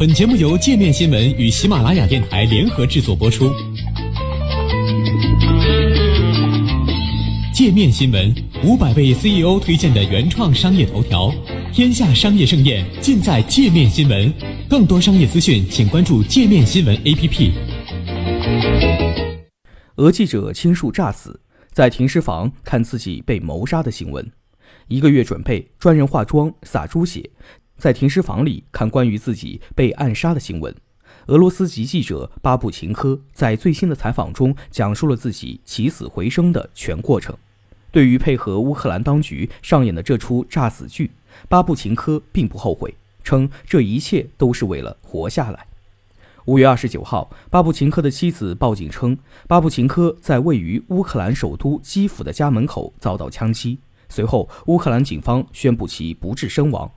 本节目由界面新闻与喜马拉雅电台联合制作播出。界面新闻五百位 CEO 推荐的原创商业头条，天下商业盛宴尽在界面新闻。更多商业资讯，请关注界面新闻 APP。俄记者亲述诈死，在停尸房看自己被谋杀的新闻。一个月准备，专人化妆洒猪血。在停尸房里看关于自己被暗杀的新闻，俄罗斯籍记者巴布琴科在最新的采访中讲述了自己起死回生的全过程。对于配合乌克兰当局上演的这出诈死剧，巴布琴科并不后悔，称这一切都是为了活下来。五月二十九号，巴布琴科的妻子报警称，巴布琴科在位于乌克兰首都基辅的家门口遭到枪击，随后乌克兰警方宣布其不治身亡。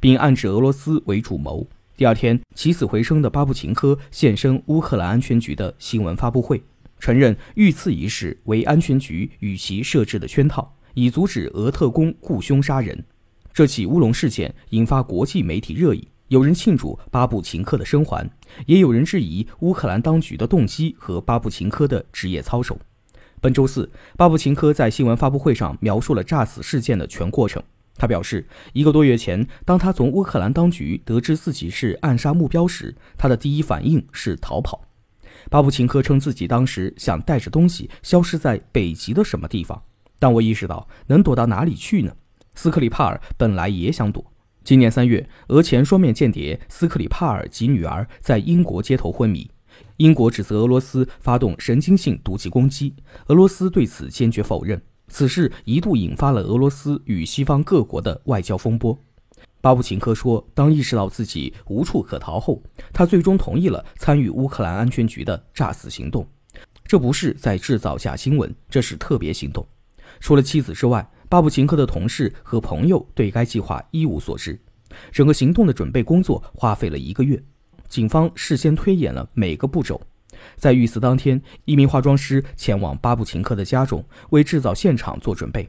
并暗指俄罗斯为主谋。第二天，起死回生的巴布琴科现身乌克兰安全局的新闻发布会，承认遇刺一事为安全局与其设置的圈套，以阻止俄特工雇凶杀人。这起乌龙事件引发国际媒体热议，有人庆祝巴布琴科的生还，也有人质疑乌克兰当局的动机和巴布琴科的职业操守。本周四，巴布琴科在新闻发布会上描述了诈死事件的全过程。他表示，一个多月前，当他从乌克兰当局得知自己是暗杀目标时，他的第一反应是逃跑。巴布琴科称自己当时想带着东西消失在北极的什么地方，但我意识到能躲到哪里去呢？斯克里帕尔本来也想躲。今年三月，俄前双面间谍斯克里帕尔及女儿在英国街头昏迷，英国指责俄罗斯发动神经性毒气攻击，俄罗斯对此坚决否认。此事一度引发了俄罗斯与西方各国的外交风波。巴布琴科说，当意识到自己无处可逃后，他最终同意了参与乌克兰安全局的炸死行动。这不是在制造假新闻，这是特别行动。除了妻子之外，巴布琴科的同事和朋友对该计划一无所知。整个行动的准备工作花费了一个月，警方事先推演了每个步骤。在遇刺当天，一名化妆师前往巴布琴科的家中，为制造现场做准备。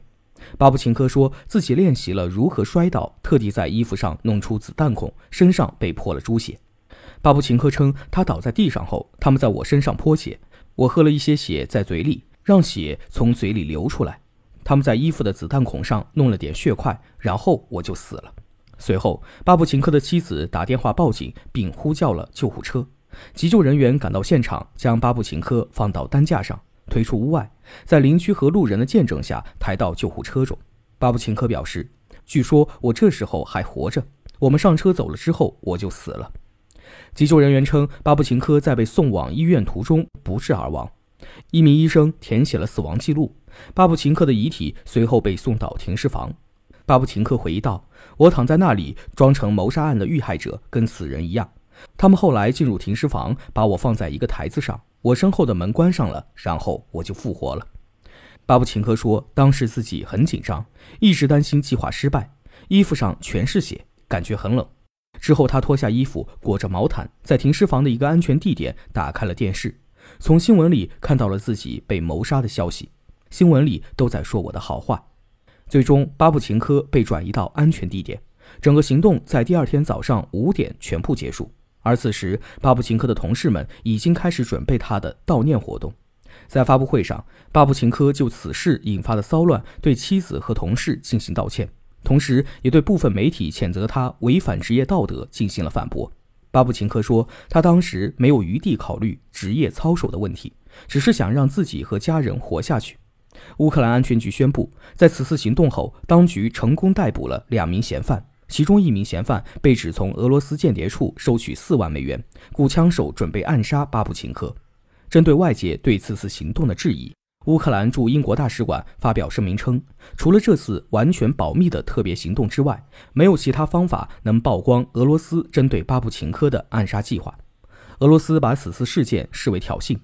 巴布琴科说自己练习了如何摔倒，特地在衣服上弄出子弹孔，身上被泼了猪血。巴布琴科称，他倒在地上后，他们在我身上泼血，我喝了一些血在嘴里，让血从嘴里流出来。他们在衣服的子弹孔上弄了点血块，然后我就死了。随后，巴布琴科的妻子打电话报警，并呼叫了救护车。急救人员赶到现场，将巴布琴科放到担架上，推出屋外，在邻居和路人的见证下抬到救护车中。巴布琴科表示：“据说我这时候还活着，我们上车走了之后我就死了。”急救人员称，巴布琴科在被送往医院途中不治而亡。一名医生填写了死亡记录。巴布琴科的遗体随后被送到停尸房。巴布琴科回忆道：“我躺在那里，装成谋杀案的遇害者，跟死人一样。”他们后来进入停尸房，把我放在一个台子上，我身后的门关上了，然后我就复活了。巴布琴科说，当时自己很紧张，一直担心计划失败，衣服上全是血，感觉很冷。之后他脱下衣服，裹着毛毯，在停尸房的一个安全地点打开了电视，从新闻里看到了自己被谋杀的消息，新闻里都在说我的好话。最终，巴布琴科被转移到安全地点，整个行动在第二天早上五点全部结束。而此时，巴布琴科的同事们已经开始准备他的悼念活动。在发布会上，巴布琴科就此事引发的骚乱对妻子和同事进行道歉，同时也对部分媒体谴责他违反职业道德进行了反驳。巴布琴科说，他当时没有余地考虑职业操守的问题，只是想让自己和家人活下去。乌克兰安全局宣布，在此次行动后，当局成功逮捕了两名嫌犯。其中一名嫌犯被指从俄罗斯间谍处收取四万美元，故枪手准备暗杀巴布琴科。针对外界对此次行动的质疑，乌克兰驻英国大使馆发表声明称，除了这次完全保密的特别行动之外，没有其他方法能曝光俄罗斯针对巴布琴科的暗杀计划。俄罗斯把此次事件视为挑衅。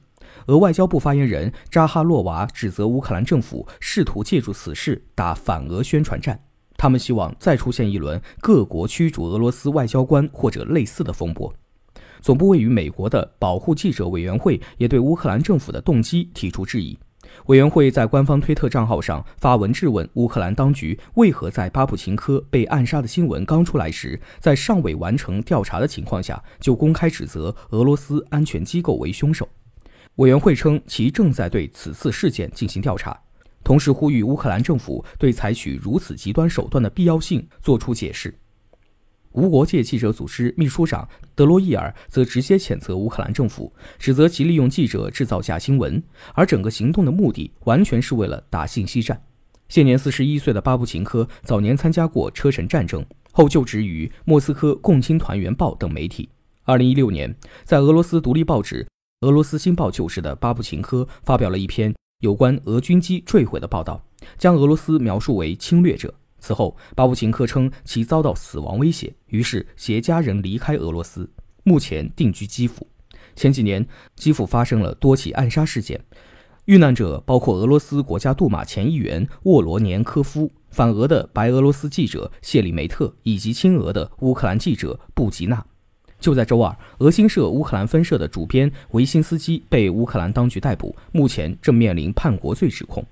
俄外交部发言人扎哈洛娃指责乌克兰政府试图借助此事打反俄宣传战。他们希望再出现一轮各国驱逐俄罗斯外交官或者类似的风波。总部位于美国的保护记者委员会也对乌克兰政府的动机提出质疑。委员会在官方推特账号上发文质问乌克兰当局为何在巴普琴科被暗杀的新闻刚出来时，在尚未完成调查的情况下就公开指责俄罗斯安全机构为凶手。委员会称其正在对此次事件进行调查，同时呼吁乌克兰政府对采取如此极端手段的必要性作出解释。无国界记者组织秘书长德罗伊尔则直接谴责乌克兰政府，指责其利用记者制造假新闻，而整个行动的目的完全是为了打信息战。现年四十一岁的巴布琴科早年参加过车臣战争，后就职于莫斯科共青团员报等媒体。二零一六年，在俄罗斯独立报纸《俄罗斯新报》就职的巴布琴科发表了一篇有关俄军机坠毁的报道，将俄罗斯描述为侵略者。此后，巴布琴科称其遭到死亡威胁，于是携家人离开俄罗斯，目前定居基辅。前几年，基辅发生了多起暗杀事件，遇难者包括俄罗斯国家杜马前议员沃罗年科夫、反俄的白俄罗斯记者谢里梅特以及亲俄的乌克兰记者布吉娜。就在周二，俄新社乌克兰分社的主编维辛斯基被乌克兰当局逮捕，目前正面临叛国罪指控。